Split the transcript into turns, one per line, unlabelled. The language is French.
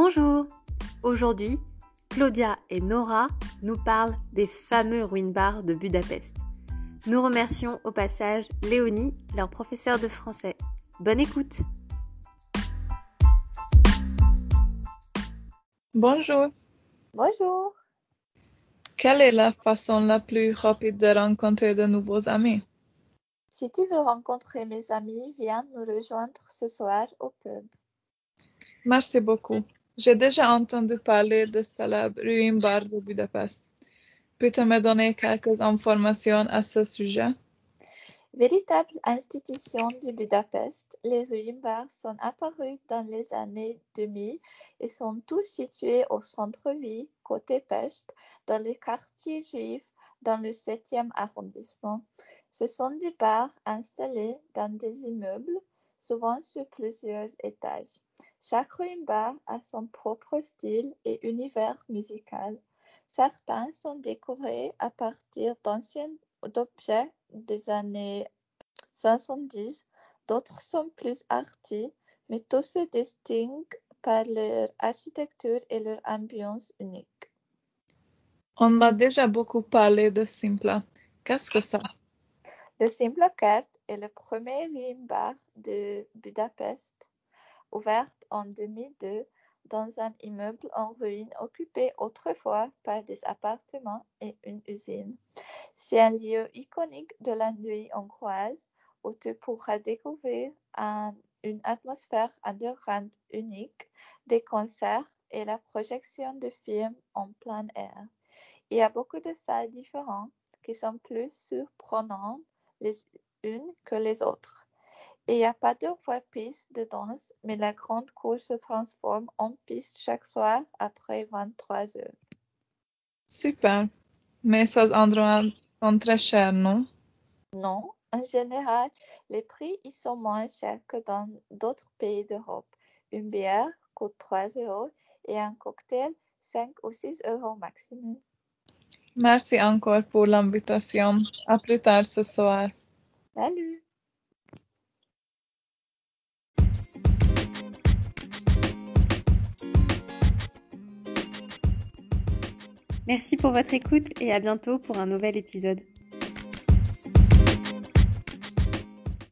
Bonjour Aujourd'hui, Claudia et Nora nous parlent des fameux ruines bars de Budapest. Nous remercions au passage Léonie, leur professeur de français. Bonne écoute
Bonjour.
Bonjour.
Quelle est la façon la plus rapide de rencontrer de nouveaux amis?
Si tu veux rencontrer mes amis, viens nous rejoindre ce soir au pub.
Merci beaucoup. J'ai déjà entendu parler de célèbre ruines bar de Budapest. Peux-tu me donner quelques informations à ce sujet?
Véritable institution du Budapest, les ruines bars sont apparues dans les années 2000 et sont tous situés au centre-ville, côté Pest, dans le quartier juif, dans le 7e arrondissement. Ce sont des bars installés dans des immeubles, souvent sur plusieurs étages. Chaque ruine bar a son propre style et univers musical. Certains sont décorés à partir d'anciens objets des années 70, d'autres sont plus arty, mais tous se distinguent par leur architecture et leur ambiance unique.
On m'a déjà beaucoup parlé de Simpla. Qu'est-ce que ça?
Le Simpla Cast est le premier ruine bar de Budapest, ouvert en 2002 dans un immeuble en ruine occupé autrefois par des appartements et une usine. C'est un lieu iconique de la nuit hongroise où tu pourras découvrir un- une atmosphère underground unique, des concerts et la projection de films en plein air. Il y a beaucoup de salles différentes qui sont plus surprenantes les unes que les autres. Il n'y a pas de vraie piste de danse, mais la grande cour se transforme en piste chaque soir après 23 heures.
Super. Mais ces endroits sont très chers, non?
Non, en général, les prix y sont moins chers que dans d'autres pays d'Europe. Une bière coûte 3 euros et un cocktail 5 ou 6 euros maximum.
Merci encore pour l'invitation. À plus tard ce soir.
Salut!
Merci pour votre écoute et à bientôt pour un nouvel épisode.